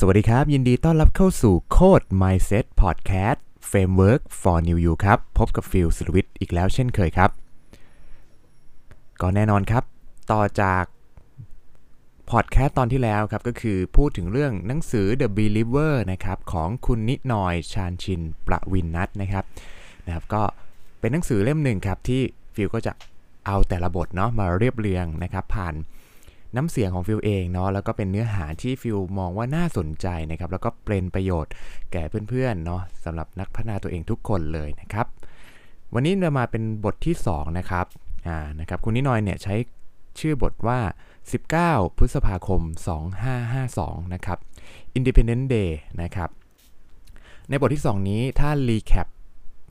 สวัสดีครับ ยินดีต้อนรับเข้าสู่ Code Mindset Podcast Framework for New You ครับ พบกับฟิลสุรวิทย์อีกแล้วเช่นเคยครับ ก็แน่นอนครับ ต่อจากพอดแคสต์ตอนที่แล้วครับ ก็คือพูดถึงเรื่องหนังสือ The Believer นะครับ ของคุณนิดนอยชาญชิน ประวินนัทนะครับนะครับ ก็เป็นหนังสือเล่มหนึ่งครับ ที่ฟิลก็จะเอาแต่ละบทเนาะมาเรียบเรียงนะครับ ผ่าน น้ำเสียงของฟิลเองเนาะแล้วก็เป็นเนื้อหาที่ฟิลมองว่าน่าสนใจนะครับแล้วก็เป็นประโยชน์แก่เพื่อนๆเนาะสำหรับนักพัฒนาตัวเองทุกคนเลยนะครับ วันนี้เรามาเป็นบทที่2นะครับอ่านะครับคุณนิดนอยเนี่ยใช้ชื่อบทว่า 19 พฤษภาคม 2552 นะครับ Independent Day นะครับ ในบทที่ 2 นี้ถ้า recap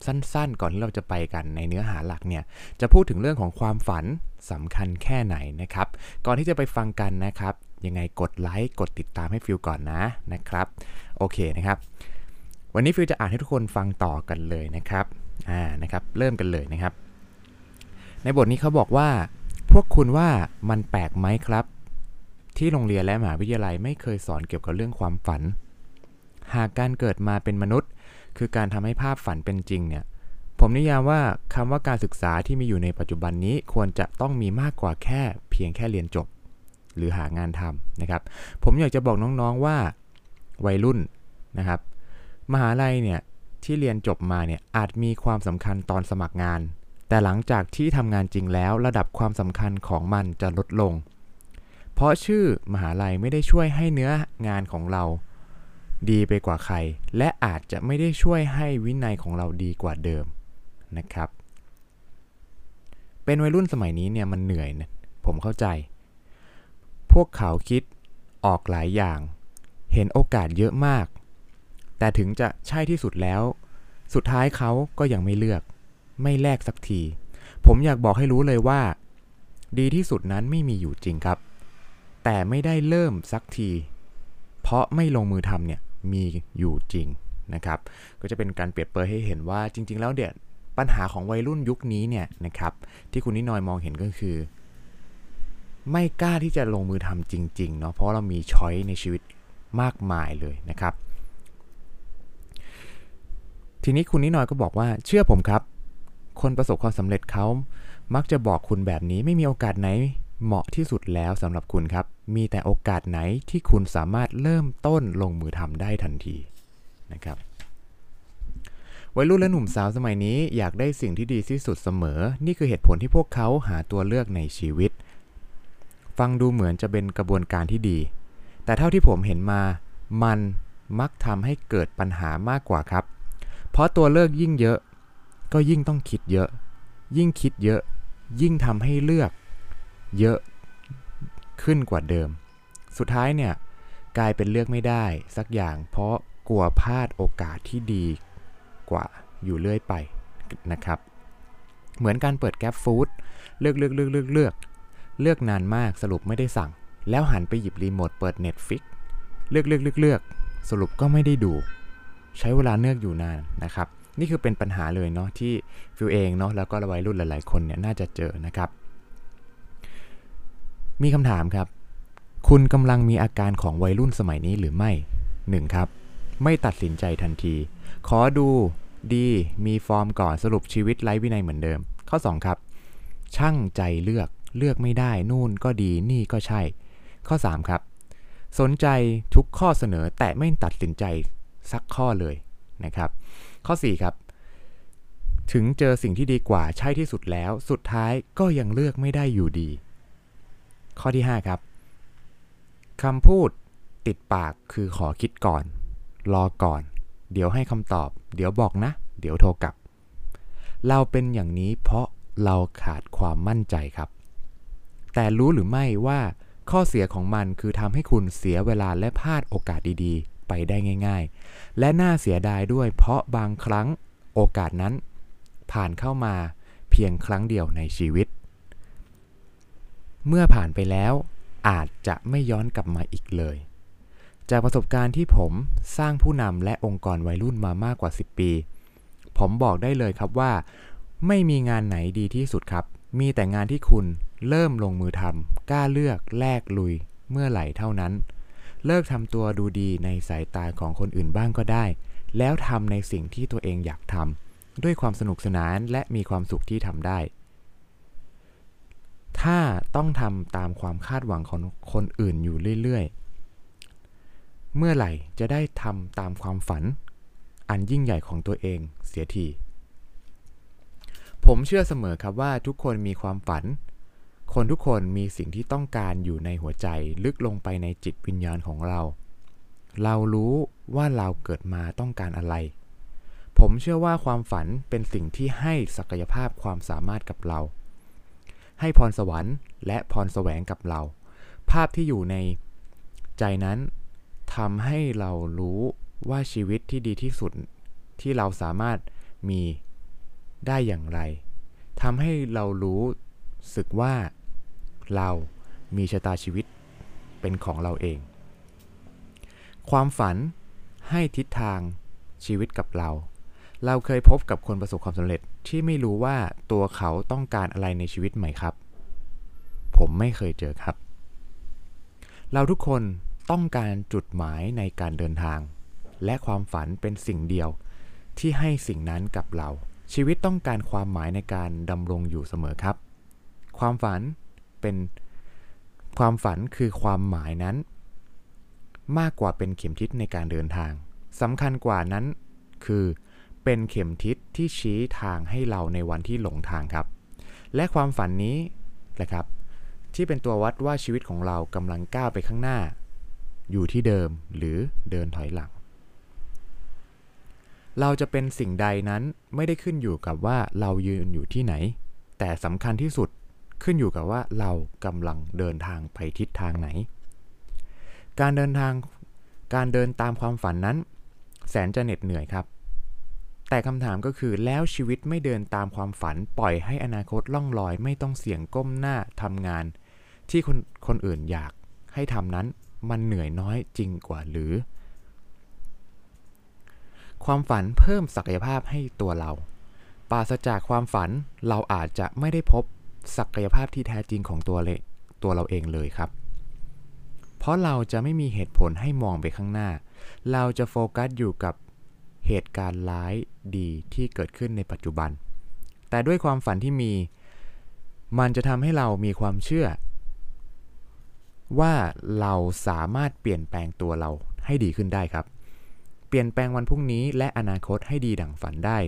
สั้นๆ ก่อนที่เราจะไปกันในเนื้อหาหลักเนี่ย จะพูดถึงเรื่องของความฝันสำคัญแค่ไหนนะครับ ก่อนที่จะไปฟังกันนะครับ ยังไงกดไลค์กดติดตามให้ฟิลก่อนนะนะครับ โอเคนะครับ วันนี้ฟิลจะอ่านให้ทุกคนฟังต่อกันเลยนะครับ อ่า นะครับ เริ่มกันเลยนะครับ ในบทนี้เขาบอกว่า พวกคุณว่ามันแปลกไหมครับ ที่โรงเรียนและมหาวิทยาลัยไม่เคยสอนเกี่ยวกับเรื่องความฝัน หากการเกิดมาเป็นมนุษย์ คือการทำให้ภาพฝันเป็นจริงเนี่ย ผมนิยามว่าคำว่าการศึกษาที่มีอยู่ในปัจจุบันนี้ควรจะต้องมีมากกว่าแค่ เพียงแค่เรียนจบ หรือหางานทำนะครับ ผมอยากจะบอกน้องๆว่าวัยรุ่นนะครับ มหาลัยเนี่ยที่เรียนจบมาเนี่ยอาจมีความสำคัญตอนสมัครงาน แต่หลังจากที่ทำงานจริงแล้วระดับความสำคัญของมันจะลดลง เพราะชื่อมหาลัยไม่ได้ช่วยให้เนื้องานของเรา ดีไปกว่าใคร และอาจจะไม่ได้ช่วยให้วินัยของเราดีกว่าเดิมนะครับ เป็นวัยรุ่นสมัยนี้เนี่ยมันเหนื่อยนะผมเข้าใจ พวกเขาคิดออกหลายอย่าง เห็นโอกาสเยอะมาก แต่ถึงจะใช่ที่สุดแล้ว สุดท้ายเขาก็ยังไม่เลือก ไม่แลกสักที ผมอยากบอกให้รู้เลยว่า ดีที่สุดนั้นไม่มีอยู่จริงครับ แต่ไม่ได้เริ่มสักที เพราะไม่ลงมือทำเนี่ย มีอยู่จริงนะครับก็จะเป็นการเปรียบเปรยให้เห็นว่าจริง ๆ แล้วเดี๋ยปัญหาของวัยรุ่นยุคนี้เนี่ยนะครับที่คุณนิดนยมองเห็นก็คือ ไม่กล้าที่จะลงมือทำจริงๆเนาะเพราะเรามีช้อยในชีวิตมากมายเลยนะครับ ทีนี้คุณนิดนยก็บอกว่าเชื่อผมครับ คนประสบความสำเร็จเขามักจะบอกคุณแบบนี้ไม่มีโอกาสไหน เหมาะที่สุดแล้วสำหรับคุณครับ มีแต่โอกาสไหนที่คุณสามารถเริ่มต้นลงมือทำได้ทันทีนะครับวัยรุ่นและหนุ่มสาวสมัยนี้อยากได้สิ่งที่ดีที่สุดเสมอ นี่คือเหตุผลที่พวกเขาหาตัวเลือกในชีวิต ฟังดูเหมือนจะเป็นกระบวนการที่ดี แต่เท่าที่ผมเห็นมา มันมักทำให้เกิดปัญหามากกว่าครับ เพราะตัวเลือกยิ่งเยอะ ก็ยิ่งต้องคิดเยอะ ยิ่งคิดเยอะ ยิ่งทำให้เลือก เยอะขึ้นกว่าเดิม สุดท้ายเนี่ยกลายเป็นเลือกไม่ได้สักอย่าง เพราะกลัวพลาดโอกาสที่ดีกว่าอยู่เรื่อยไปนะครับ เหมือนการเปิดแก๊ปฟู้ดเลือกเลือกเลือกเลือกเลือกเลือกนานมากสรุปไม่ได้สั่ง แล้วหันไปหยิบรีโมทเปิด Netflix เลือกเลือกเลือกเลือกสรุปก็ไม่ได้ดู ใช้เวลาเลือกอยู่นานนะครับ นี่คือเป็นปัญหาเลยเนาะที่ฟิวเองเนาะแล้วก็วัยรุ่นหลาย ๆ คนเนี่ยน่าจะเจอนะครับ มีคำถามครับ คุณกำลังมีอาการของวัยรุ่นสมัยนี้หรือไม่ 1. ครับ ไม่ตัดสินใจทันที ขอดูดีมีฟอร์มก่อนสรุปชีวิตไร้วินัยเหมือนเดิม ข้อ 2 ครับ ช่างใจเลือกเลือกไม่ได้นู่นก็ดีนี่ก็ใช่ ข้อ 3 ครับ สนใจทุกข้อเสนอแต่ไม่ตัดสินใจสักข้อเลยนะครับ ข้อ 4 ครับ ถึงเจอสิ่งที่ดีกว่าใช่ที่สุดแล้ว สุดท้ายก็ยังเลือกไม่ได้อยู่ดี ข้อที่ 5 ครับคำพูดติดปากคือขอคิดก่อน รอก่อน เดี๋ยวให้คำตอบ เดี๋ยวบอกนะ เดี๋ยวโทรกลับ เราเป็นอย่างนี้เพราะเราขาดความมั่นใจครับ แต่รู้หรือไม่ว่าข้อเสียของมันคือทำให้คุณเสียเวลาและพลาดโอกาสดีๆ ไปได้ง่าย ๆ และน่าเสียดายด้วยเพราะบางครั้งโอกาสนั้น ผ่านเข้ามาเพียงครั้งเดียวในชีวิต เมื่อผ่านไปแล้วอาจจะไม่ย้อนกลับมาอีกเลย จากประสบการณ์ที่ผมสร้างผู้นำและองค์กรวัยรุ่นมามากกว่า 10 ปี ผมบอกได้เลยครับว่า ไม่มีงานไหนดีที่สุดครับ มีแต่งานที่คุณเริ่มลงมือทำกล้าเลือกแลกลุยเมื่อไหร่เท่านั้น เลิกทำตัวดูดีในสายตาของคนอื่นบ้างก็ได้ แล้วทำในสิ่งที่ตัวเองอยากทำด้วยความสนุกสนานและมีความสุขที่ทำได้ ถ้าต้องทำตามความคาดหวังของคนอื่นอยู่เรื่อยๆ เมื่อไหร่จะได้ทำตามความฝัน อันยิ่งใหญ่ของตัวเองเสียที ผมเชื่อเสมอครับว่าทุกคนมีความฝัน คนทุกคนมีสิ่งที่ต้องการอยู่ในหัวใจลึกลงไปในจิตวิญญาณของเรา เรารู้ว่าเราเกิดมาต้องการอะไร ผมเชื่อว่าความฝันเป็นสิ่งที่ให้ศักยภาพความสามารถกับเรา ให้พรสวรรค์และพรแสวงกับเรา ภาพที่อยู่ในใจนั้นทำให้เรารู้ว่าชีวิตที่ดีที่สุดที่เราสามารถมีได้อย่างไรทำให้เรารู้สึกว่าเรามีชะตาชีวิตเป็นของเราเอง ความฝันให้ทิศทางชีวิตกับเรา เราเคยพบกับคนประสบความสำเร็จที่ไม่รู้ว่าตัวเขาต้องการอะไรในชีวิตไหมครับ ผมไม่เคยเจอครับ เราทุกคนต้องการจุดหมายในการเดินทาง และความฝันเป็นสิ่งเดียว ที่ให้สิ่งนั้นกับเรา ชีวิตต้องการความหมายในการดำรงอยู่เสมอครับ ความฝันเป็นความฝันคือความหมายนั้น มากกว่าเป็นเข็มทิศในการเดินทางสำคัญกว่านั้นคือ เป็นเข็มทิศที่ชี้ทางให้เราในวันที่หลงทางครับ และความฝันนี้แหละครับ ที่เป็นตัววัดว่าชีวิตของเรากำลังก้าวไปข้างหน้า อยู่ที่เดิมหรือเดินถอยหลัง เราจะเป็นสิ่งใดนั้นไม่ได้ขึ้นอยู่กับว่าเรายืนอยู่ที่ไหน แต่สำคัญที่สุดขึ้นอยู่กับว่าเรากำลังเดินทางไปทิศทางไหน การเดินทางการเดินตามความฝันนั้น แสนจะเหน็ดเหนื่อยครับ แต่คำถามก็คือแล้วชีวิตไม่เดินตามความฝันปล่อยให้อนาคตล่องลอย ไม่ต้องเสี่ยงก้มหน้าทำงาน ที่คนคนอื่นอยากให้ทำนั้นมันเหนื่อยน้อยจริงกว่าหรือ ความฝันเพิ่มศักยภาพให้ตัวเราปราศจากความฝันเราอาจจะไม่ได้พบศักยภาพที่แท้จริงของตัวเลตัวเราเองเลยครับ เพราะเราจะไม่มีเหตุผลให้มองไปข้างหน้า เราจะโฟกัสอยู่กับ เหตุการณ์ร้ายดีที่เกิดขึ้นในปัจจุบัน แต่ด้วยความฝันที่มี มันจะทำให้เรามีความเชื่อ ว่าเราสามารถเปลี่ยนแปลงตัวเราให้ดีขึ้นได้ครับ เปลี่ยนแปลงวันพรุ่งนี้และอนาคตให้ดีดั่งฝันได้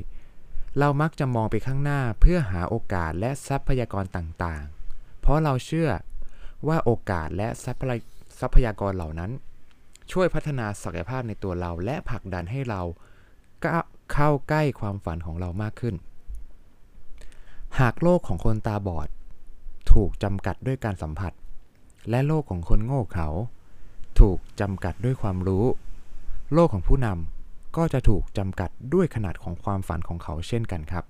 เรามักจะมองไปข้างหน้าเพื่อหาโอกาสและทรัพยากรต่างๆ เพราะเราเชื่อว่าโอกาสและทรัพยากรเหล่านั้น ช่วยพัฒนาศักยภาพในตัวเราและผลักดันให้เรา เข้าใกล้ความฝันของเรามากขึ้น หากโลกของคนตาบอด ถูกจำกัดด้วยการสัมผัส และโลกของคนโง่เขาถูกจำกัดด้วยความรู้ โลกของผู้นำก็จะถูกจำกัดด้วยขนาดของความฝันของเขาเช่นกันครับ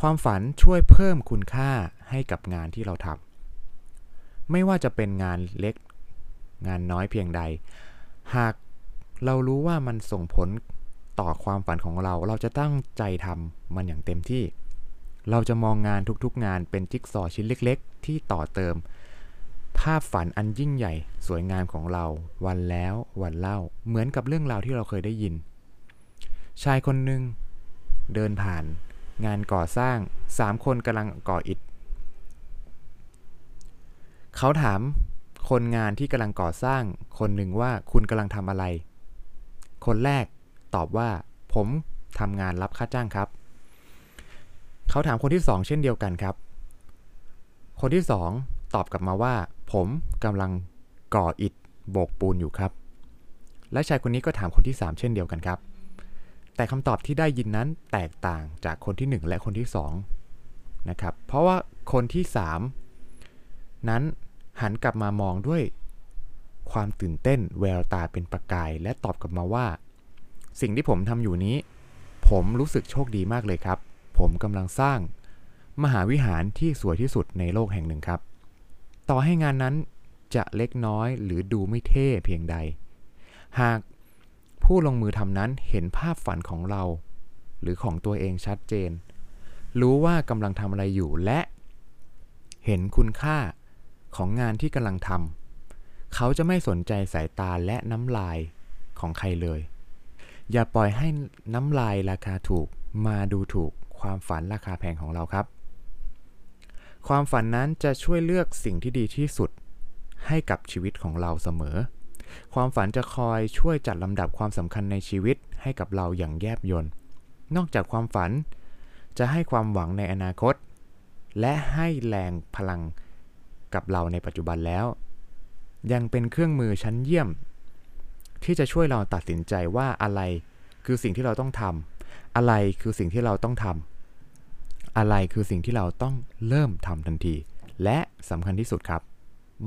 ความฝันช่วยเพิ่มคุณค่าให้กับงานที่เราทำไม่ว่าจะเป็นงานเล็กงานน้อยเพียงใด หากเรารู้ว่ามันส่งผล ต่อความฝันของเรา เราจะตั้งใจทำมันอย่างเต็มที่ เราจะมองงานทุกๆงานเป็นจิ๊กซอชิ้นเล็ก ๆ ที่ต่อเติม ภาพฝันอันยิ่งใหญ่ สวยงามของเรา วันแล้ววันเล่า เหมือนกับเรื่องราวที่เราเคยได้ยิน ชายคนหนึ่งเดินผ่าน งานก่อสร้างสามคนกำลังก่ออิฐเขาถามคนงานที่กำลังก่อสร้างคนหนึ่งว่าคุณกำลังทำอะไร คนแรก ตอบว่า ผมทำงานรับค่าจ้างครับ เขาถามคนที่สองเช่นเดียวกันครับ คนที่สองตอบกลับมาว่า ผมกำลังก่ออิฐโบกปูนอยู่ครับ และชายคนนี้ก็ถามคนที่สามเช่นเดียวกันครับ แต่คำตอบที่ได้ยินนั้นแตกต่างจากคนที่หนึ่งและคนที่สองนะครับ เพราะว่าคนที่สามนั้นหันกลับมามองด้วยความตื่นเต้นแววตาเป็นประกาย และตอบกลับมาว่า สิ่งที่ผมทำอยู่นี้ ผมรู้สึกโชคดีมากเลยครับ ผมกำลังสร้าง มหาวิหารที่สวยที่สุดในโลกแห่งหนึ่งครับ ต่อให้งานนั้นจะเล็กน้อยหรือดูไม่เท่เพียงใด หากผู้ลงมือทำนั้นเห็นภาพฝันของเรา หรือของตัวเองชัดเจน รู้ว่ากำลังทำอะไรอยู่และ เห็นคุณค่าของงานที่กำลังทำเขาจะไม่สนใจสายตาและน้ำลายของใครเลย อย่าปล่อยให้น้ำลายราคาถูกมาดูถูกความฝันราคาแพงของเราครับ ความฝันนั้นจะช่วยเลือกสิ่งที่ดีที่สุดให้กับชีวิตของเราเสมอ ความฝันจะคอยช่วยจัดลำดับความสำคัญในชีวิตให้กับเราอย่างแยบยลนอกจากความฝันจะให้ความหวังในอนาคต และให้แรงพลังกับเราในปัจจุบันแล้ว ยังเป็นเครื่องมือชั้นเยี่ยม ที่จะช่วยเราตัดสินใจว่าอะไรคือสิ่งที่เราต้องทำอะไรคือสิ่งที่เราต้องทำอะไรคือสิ่งที่เราต้องเริ่มทำทันที และสำคัญที่สุดครับ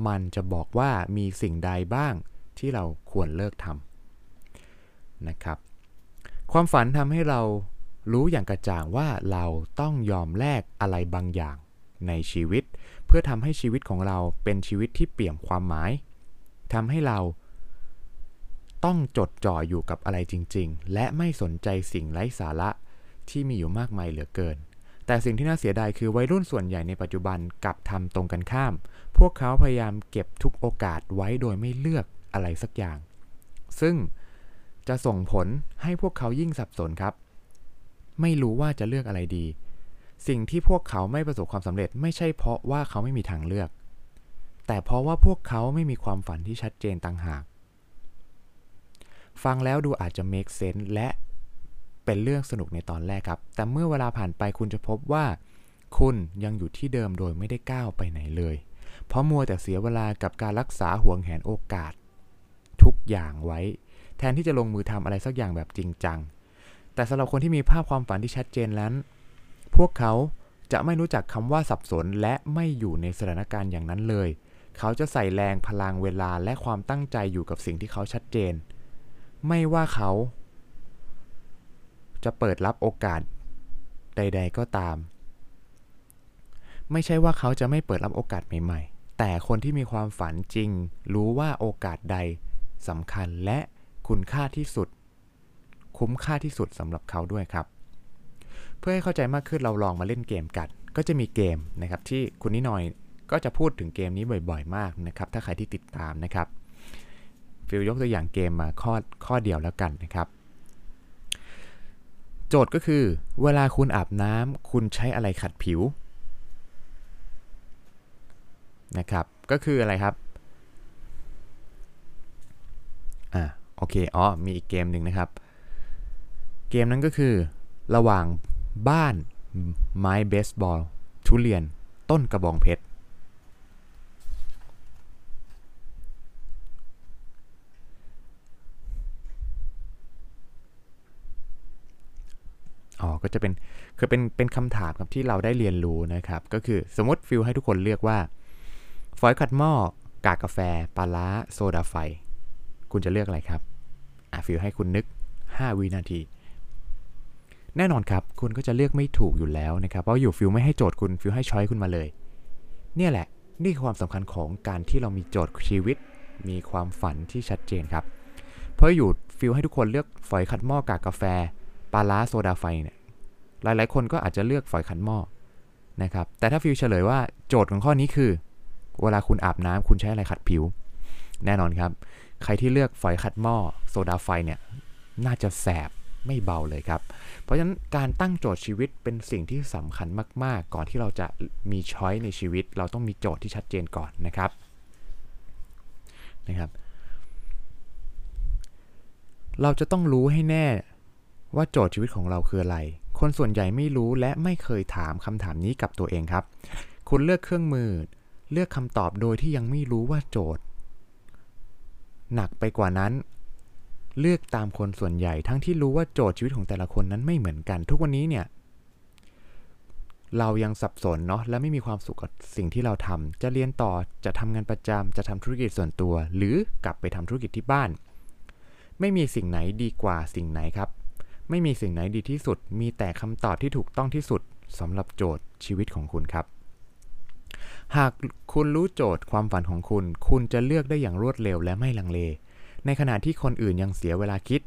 มันจะบอกว่ามีสิ่งใดบ้างที่เราควรเลิกทำนะครับ ความฝันทำให้เรารู้อย่างกระจ่างว่าเราต้องยอมแลกอะไรบางอย่างในชีวิต เพื่อทำให้ชีวิตของเราเป็นชีวิตที่เปี่ยมความหมายทำให้เรา ต้องจดจ่ออยู่กับอะไรจริง ๆ และไม่สนใจสิ่งไร้สาระที่มีอยู่มากมายเหลือเกิน แต่สิ่งที่น่าเสียดายคือวัยรุ่นส่วนใหญ่ในปัจจุบันกลับทำตรงกันข้าม พวกเขาพยายามเก็บทุกโอกาสไว้โดยไม่เลือกอะไรสักอย่าง ซึ่งจะส่งผลให้พวกเขายิ่งสับสนครับ ไม่รู้ว่าจะเลือกอะไรดี สิ่งที่พวกเขาไม่ประสบความสำเร็จ ไม่ใช่เพราะว่าเขาไม่มีทางเลือก แต่เพราะว่าพวกเขาไม่มีความฝันที่ชัดเจนต่างหาก ฟังแล้วดูอาจจะ make sense และเป็นเรื่องสนุกในตอนแรกครับ แต่เมื่อเวลาผ่านไปคุณจะพบว่า คุณยังอยู่ที่เดิมโดยไม่ได้ก้าวไปไหนเลย เพราะมัวแต่เสียเวลากับการรักษาห่วงแหนโอกาส ทุกอย่างไว้ แทนที่จะลงมือทำอะไรสักอย่างแบบจริงจัง แต่สำหรับคนที่มีภาพความฝันที่ชัดเจนแล้วพวกเขาจะไม่รู้จักคำว่าสับสนและไม่อยู่ในสถานการณ์อย่างนั้นเลย เขาจะใส่แรงพลังเวลาและความตั้งใจอยู่กับสิ่งที่เขาชัดเจน ไม่ว่าเขา จะเปิดรับโอกาสใด ๆ ก็ตาม ไม่ใช่ว่าเขาจะไม่เปิดรับโอกาสใหม่ ๆ แต่คนที่มีความฝันจริง รู้ว่าโอกาสใดสำคัญและคุณค่าที่สุด คุ้มค่าที่สุดสำหรับเขาด้วยครับ เพื่อให้เข้าใจมากขึ้นเราลองมาเล่นเกมกัน ก็จะมีเกมนะครับที่คุณนิหน่อยก็จะพูดถึงเกมนี้บ่อย ๆ มากนะครับ ถ้าใครที่ติดตามนะครับ ฟิลยกตัวอย่างเกมมาข้อข้อเดียวแล้วกันนะครับ โจทย์ก็คือ เวลาคุณอาบน้ำคุณใช้อะไรขัดผิวนะครับ ก็คืออะไรครับ อ่าโอเค อ๋อ มีอีกเกมหนึ่งนะครับ เกมนั้นก็คือ ระหว่างบ้านไม้เบสบอลทุเรียน ต้นกระบองเพชร อ๋อ ก็จะเป็นคือเป็นเป็นคำถามครับที่เราได้เรียนรู้นะครับ ก็คือสมมติฟิลให้ทุกคนเลือกว่าฝอยขัดหม้อกากกาแฟปลาร้าโซดาไฟ คุณจะเลือกอะไรครับอะฟิลให้คุณนึก 5 วินาที แน่นอนครับ คุณก็จะเลือกไม่ถูกอยู่แล้วนะครับ เพราะอยู่ฟิลไม่ให้โจทย์คุณฟิลให้ choice คุณมาเลย เนี่ยแหละ นี่คือความสำคัญของการที่เรามีโจทย์ชีวิต มีความฝันที่ชัดเจนครับ เพราะอยู่ฟิลให้ทุกคนเลือกฝอยขัดหม้อกากกาแฟ ปลาร้าโซดาไฟเนี่ยหลายๆ คนก็อาจจะเลือกฝอยขัดหม้อนะครับแต่ถ้าฟิลเฉลยว่าโจทย์ของข้อนี้คือ เวลาคุณอาบน้ำคุณใช้อะไรขัดผิว แน่นอนครับ ใครที่เลือกฝอยขัดหม้อโซดาไฟเนี่ยน่าจะแสบไม่เบาเลยครับ เพราะฉะนั้นการตั้งโจทย์ชีวิตเป็นสิ่งที่สำคัญมาก ๆ ก่อนที่เราจะมี choice ในชีวิต เราต้องมีโจทย์ที่ชัดเจนก่อนนะครับนะครับ เราจะต้องรู้ให้แน่ ว่าโจทย์ชีวิตของเราคืออะไร คนส่วนใหญ่ไม่รู้และไม่เคยถามคำถามนี้กับตัวเองครับ คุณเลือกเครื่องมือ เลือกคำตอบโดยที่ยังไม่รู้ว่าโจทย์ หนักไปกว่านั้น เลือกตามคนส่วนใหญ่ ทั้งที่รู้ว่าโจทย์ชีวิตของแต่ละคนนั้นไม่เหมือนกัน ทุกวันนี้เนี่ยเรายังสับสนเนาะและไม่มีความสุขกับสิ่งที่เราทำจะเรียนต่อจะทำงานประจำจะทำธุรกิจส่วนตัว หรือกลับไปทำธุรกิจที่บ้าน ไม่มีสิ่งไหนดีกว่าสิ่งไหนครับ ไม่มีสิ่งไหนดีที่สุด มีแต่คำตอบที่ถูกต้องที่สุดสำหรับโจทย์ชีวิตของคุณครับ หากคุณรู้โจทย์ความฝันของคุณ คุณจะเลือกได้อย่างรวดเร็วและไม่ลังเล ในขณะที่คนอื่นยังเสียเวลาคิด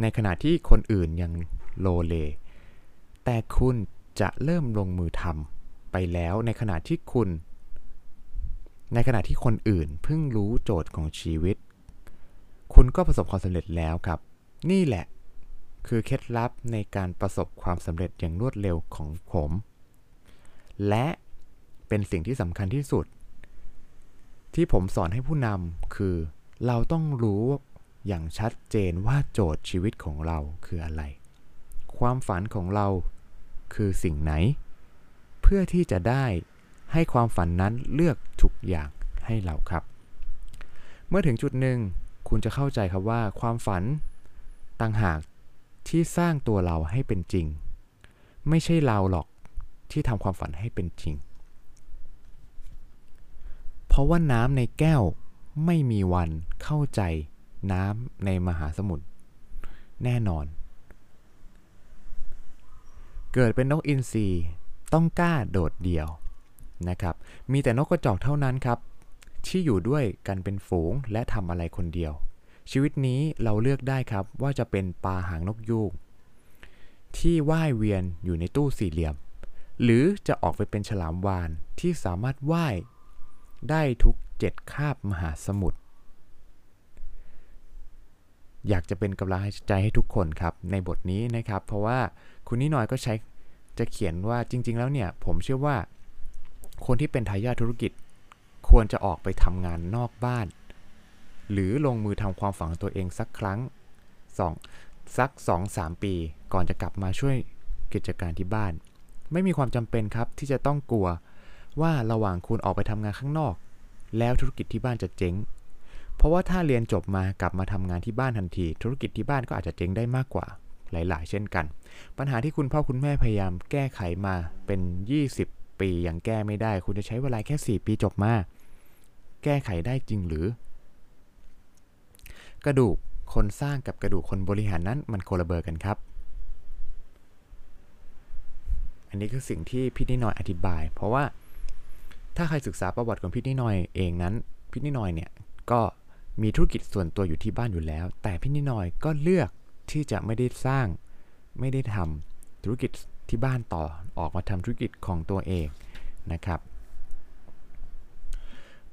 ในขณะที่คนอื่นยังโลเล แต่คุณจะเริ่มลงมือทำไปแล้วในขณะที่คุณ ในขณะที่คนอื่นเพิ่งรู้โจทย์ของชีวิต คุณก็ประสบความสำเร็จแล้วครับ นี่แหละ คือเคล็ดลับในการประสบความสำเร็จอย่างรวดเร็วของผม และเป็นสิ่งที่สำคัญที่สุด ที่ผมสอนให้ผู้นำคือเราต้องรู้อย่างชัดเจนว่าโจทย์ชีวิตของเราคืออะไร ความฝันของเราคือสิ่งไหน เพื่อที่จะได้ให้ความฝันนั้นเลือกทุกอย่างให้เราครับ เมื่อถึงจุดหนึ่งคุณจะเข้าใจครับว่าความฝันต่างหาก ที่สร้างตัวเราให้เป็นจริง ไม่ใช่เราหรอกที่ทำความฝันให้เป็นจริง เพราะว่าน้ำในแก้วไม่มีวันเข้าใจน้ำในมหาสมุทรแน่นอน เกิดเป็นนกอินทรีต้องกล้าโดดเดี่ยวนะครับ มีแต่นกกระจอกเท่านั้นครับ ที่อยู่ด้วยกันเป็นฝูงและทำอะไรคนเดียว ชีวิตนี้เราเลือกได้ครับว่าจะเป็นปลาหางนกยูงที่ว่ายเวียนอยู่ในตู้สี่เหลี่ยม หรือจะออกไปเป็นฉลามวานที่สามารถว่ายได้ทุกเจ็ดคาบมหาสมุทรอยากจะเป็นกำลังใจให้ทุกคนครับในบทนี้นะครับ เพราะว่าคุณนิดหน่อยก็ใช้จะเขียนว่าจริง ๆ แล้วเนี่ย ผมเชื่อว่า คนที่เป็นทายาทธุรกิจ ควรจะออกไปทำงานนอกบ้าน หรือลงมือทำความฝันตัวเองสักครั้งสองสัก 2-3 ปี ก่อนจะกลับมาช่วยกิจการที่บ้าน ไม่มีความจำเป็นครับที่จะต้องกลัวว่าระหว่างคุณออกไปทำงานข้างนอก แล้วธุรกิจที่บ้านจะเจ๊ง เพราะว่าถ้าเรียนจบมากลับมาทำงานที่บ้านทันที ธุรกิจที่บ้านก็อาจจะเจ๊งได้มากกว่าหลาย ๆ เช่นกัน ปัญหาที่คุณพ่อคุณแม่พยายามแก้ไขมาเป็น 20 ปียังแก้ไม่ได้ คุณจะใช้เวลาแค่ 4 ปีจบมา แก้ไขได้จริงหรือ กระดูกคนสร้างกับกระดูกคนบริหารนั้นมันโคละเบอร์กันครับ อันนี้คือสิ่งที่พี่นิหน่อยอธิบาย เพราะว่าถ้าใครศึกษาประวัติของพี่นิหน่อยเองนั้นพี่นิหน่อยเนี่ยก็มีธุรกิจส่วนตัวอยู่ที่บ้านอยู่แล้ว แต่พี่นิหน่อยก็เลือกที่จะไม่ได้สร้างไม่ได้ทำธุรกิจที่บ้านต่อออกมาทำธุรกิจของตัวเองนะครับ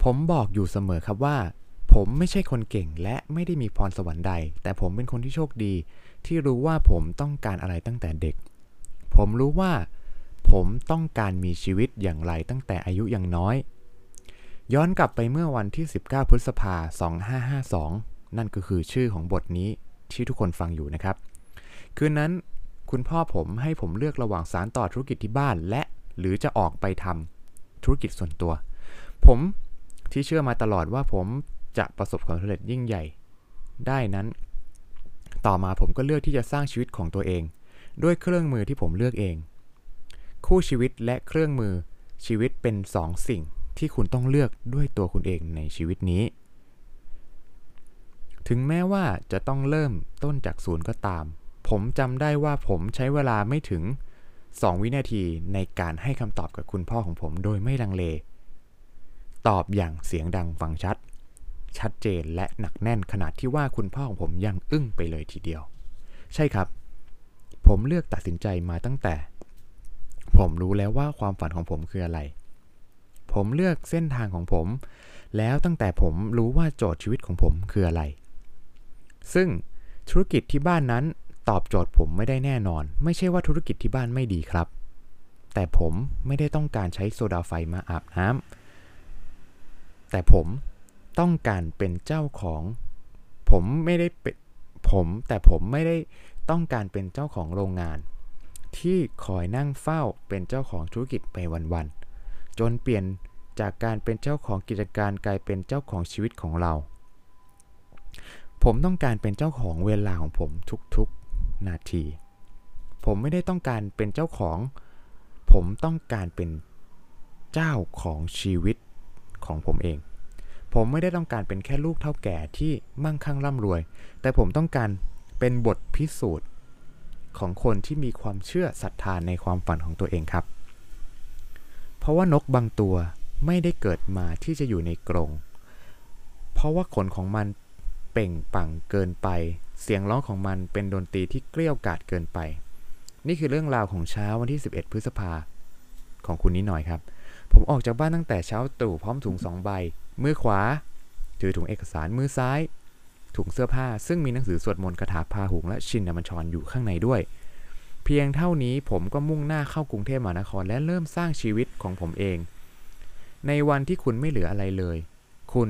ผมบอกอยู่เสมอครับว่า ผมไม่ใช่คนเก่งและไม่ได้มีพรสวรรค์ใด แต่ผมเป็นคนที่โชคดี ที่รู้ว่าผมต้องการอะไรตั้งแต่เด็ก ผมรู้ว่า ผมต้องการมีชีวิตอย่างไรตั้งแต่อายุยังน้อย ย้อนกลับไปเมื่อวันที่ 19 พฤษภา 2552 นั่นก็คือชื่อของบทนี้ที่ทุกคนฟังอยู่นะครับ คืนนั้นคุณพ่อผมให้ผมเลือกระหว่างสารต่อธุรกิจที่บ้านและหรือจะออกไปทำธุรกิจส่วนตัว ผมที่เชื่อมาตลอดว่าผม จะประสบความสำเร็จยิ่งใหญ่ ได้นั้น ต่อมาผมก็เลือกที่จะสร้างชีวิตของตัวเอง ด้วยเครื่องมือที่ผมเลือกเอง คู่ชีวิตและเครื่องมือชีวิตเป็นสองสิ่งที่คุณต้องเลือกด้วยตัวคุณเองในชีวิตนี้ ถึงแม้ว่าจะต้องเริ่มต้นจากศูนย์ก็ตาม ผมจำได้ว่าผมใช้เวลาไม่ถึง 2 วินาทีในการให้คำตอบกับคุณพ่อของผมโดยไม่ลังเล ตอบอย่างเสียงดังฟังชัด ชัดเจนและหนักแน่นขนาดที่ว่าคุณพ่อของผมยังอึ้งไปเลยทีเดียว ใช่ครับ ผมเลือกตัดสินใจมาตั้งแต่ ผมรู้แล้วว่าความฝันของผมคืออะไร ผมเลือกเส้นทางของผม แล้วตั้งแต่ผมรู้ว่าโจทย์ชีวิตของผมคืออะไร ซึ่งธุรกิจที่บ้านนั้นตอบโจทย์ผมไม่ได้แน่นอน ไม่ใช่ว่าธุรกิจที่บ้านไม่ดีครับ แต่ผมไม่ได้ต้องการใช้โซดาไฟมาอาบน้ำแต่ผม ต้องการเป็นเจ้าของ ผมไม่ได้เป็นผมแต่ผมไม่ได้ต้องการเป็นเจ้าของโรงงาน ที่คอยนั่งเฝ้าเป็นเจ้าของธุรกิจไปวันๆจนเปลี่ยนจากการเป็นเจ้าของกิจการกลายเป็นเจ้าของชีวิตของเรา ผมต้องการเป็นเจ้าของเวลาของผมทุกๆนาที ผมไม่ได้ต้องการเป็นเจ้าของ ผมต้องการเป็นเจ้าของชีวิตของผมเอง ผมไม่ได้ต้องการเป็นแค่ลูกเท่าแก่ที่มั่งคั่งร่ำรวย แต่ผมต้องการเป็นบทพิสูจน์ของคนที่มีความเชื่อศรัทธานในความฝันของตัวเองครับ เพราะว่านกบางตัวไม่ได้เกิดมาที่จะอยู่ในกรง เพราะว่าขนของมันเป่งปังเกินไป เสียงร้องของมันเป็นดนตรีที่เกลี้ยกาดเกินไป นี่คือเรื่องราวของเช้าวันที่ 11 พฤษภาของคุณนิดหน่อยครับผผมออกจากบ้านตั้งแต่เช้าตรู่พร้อมถุงสองใบ มือขวา ถือถุงเอกสารมือซ้าย ถุงเสื้อผ้าซึ่งมีหนังสือสวดมนต์คาถาพาหุงและชินนมัญชรอยู่ข้างในด้วย เพียงเท่านี้ผมก็มุ่งหน้าเข้ากรุงเทพมหานครและเริ่มสร้างชีวิตของผมเอง ในวันที่คุณไม่เหลืออะไรเลย คุณ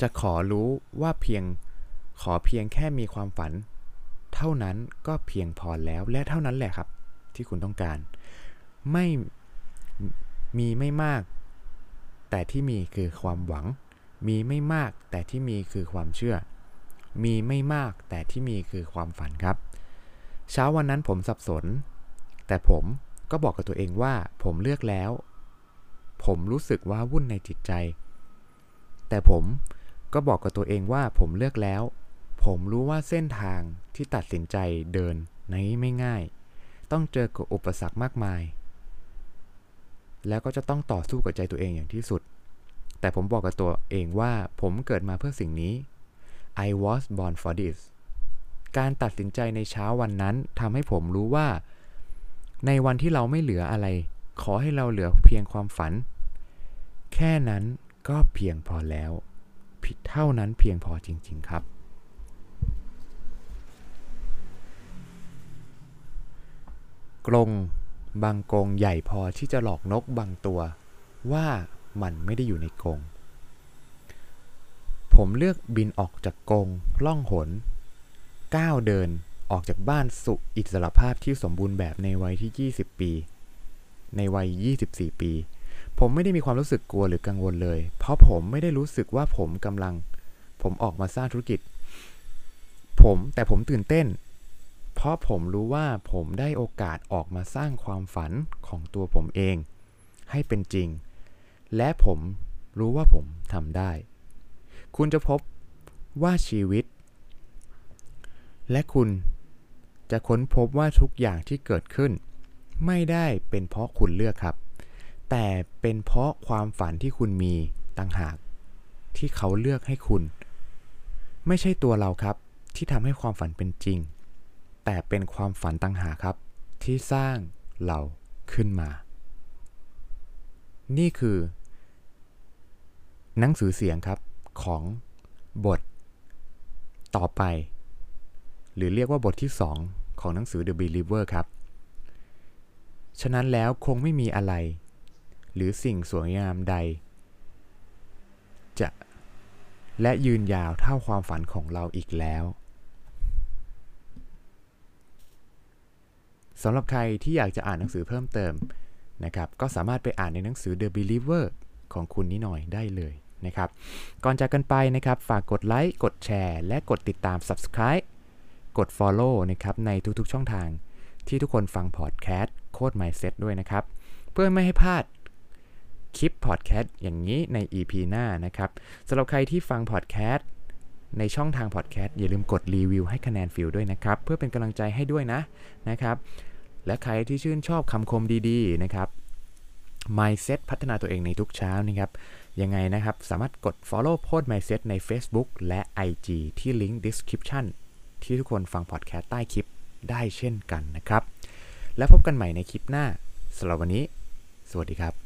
จะขอรู้ว่าเพียงขอเพียงแค่มีความฝัน เท่านั้นก็เพียงพอแล้วและเท่านั้นแหละครับ ที่คุณต้องการ ไม่มีไม่มาก แต่ที่มีคือความหวัง มีไม่มากแต่ที่มีคือความเชื่อ มีไม่มากแต่ที่มีคือความฝันครับ เช้าวันนั้นผมสับสน แต่ผมก็บอกกับตัวเองว่าผมเลือกแล้ว ผมรู้สึกว่าวุ่นในจิตใจ แต่ผมก็บอกกับตัวเองว่าผมเลือกแล้ว ผมรู้ว่าเส้นทางที่ตัดสินใจเดินนี้ไม่ง่าย ต้องเจอกับอุปสรรคมากมาย แล้วก็จะต้องต่อสู้กับใจตัวเองอย่างที่สุด แต่ผมบอกกับตัวเองว่าผมเกิดมาเพื่อสิ่งนี้ I was born for this การตัดสินใจในเช้าวันนั้นทำให้ผมรู้ว่า ในวันที่เราไม่เหลืออะไร ขอให้เราเหลือเพียงความฝัน แค่นั้นก็เพียงพอแล้ว ผิดเท่านั้นเพียงพอจริง ๆ ครับ กรง บางกรงใหญ่พอที่จะหลอกนกบางตัวว่ามันไม่ได้อยู่ในกรงผมเลือกบินออกจากกรงล่องหนก้าวเดินออกจากบ้านสุอิสรภาพที่สมบูรณ์แบบในวัยที่ 20 ปี ในวัย 24 ปี ผมไม่ได้มีความรู้สึกกลัวหรือกังวลเลย เพราะผมไม่ได้รู้สึกว่าผมกำลัง ผมออกมาสร้างธุรกิจ ผมแต่ผมตื่นเต้น เพราะผมรู้ว่าผมได้โอกาสออกมาสร้างความฝันของตัวผมเอง ให้เป็นจริง และผมรู้ว่าผมทำได้ คุณจะพบว่าชีวิต และคุณจะค้นพบว่าทุกอย่างที่เกิดขึ้น ไม่ได้เป็นเพราะคุณเลือกครับ แต่เป็นเพราะความฝันที่คุณมีต่างหาก ที่เขาเลือกให้คุณ ไม่ใช่ตัวเราครับที่ทำให้ความฝันเป็นจริง แต่เป็นความฝันต่างหากครับ ที่สร้างเราขึ้นมา นี่คือ หนังสือเสียงครับของบทต่อไป หรือเรียกว่าบทที่ 2 ของหนังสือ The Believer ครับ ฉะนั้นแล้วคงไม่มีอะไร หรือสิ่งสวยงามใด จะและยืนยาวเท่าความฝันของเราอีกแล้ว สำหรับใครที่อยากจะอ่านหนังสือเพิ่มเติมนะครับก็สามารถไปอ่านในหนังสือ The Believer ของคุณนิหน่อยได้เลยนะครับก่อนจากกันไปนะครับฝากกดไลค์กดแชร์ และกดติดตาม Subscribe กด Follow นะครับในทุกๆช่องทางที่ทุกคนฟังพอดแคสต์ Code Mindset ด้วยนะครับ เพื่อไม่ให้พลาดคลิปพอดแคสต์อย่างนี้ใน EP หน้านะครับสำหรับใครที่ฟังพอดแคสต์ในช่องทางพอดแคสต์อย่าลืมกดรีวิวให้คะแนนฟิลด้วยนะครับ เพื่อเป็นกำลังใจให้ด้วยนะนะครับ และใครที่ชื่นชอบคำคมดีๆนะครับ Mindset พัฒนาตัวเองในทุกเช้านะครับ ยังไงนะครับ สามารถกด follow โพส Mindset ใน Facebook และ IG ที่ลิงก์ description ที่ทุกคนฟังพอดแคสต์ใต้คลิปได้เช่นกันนะครับ แล้วพบกันใหม่ในคลิปหน้าสำหรับวันนี้ สวัสดีครับ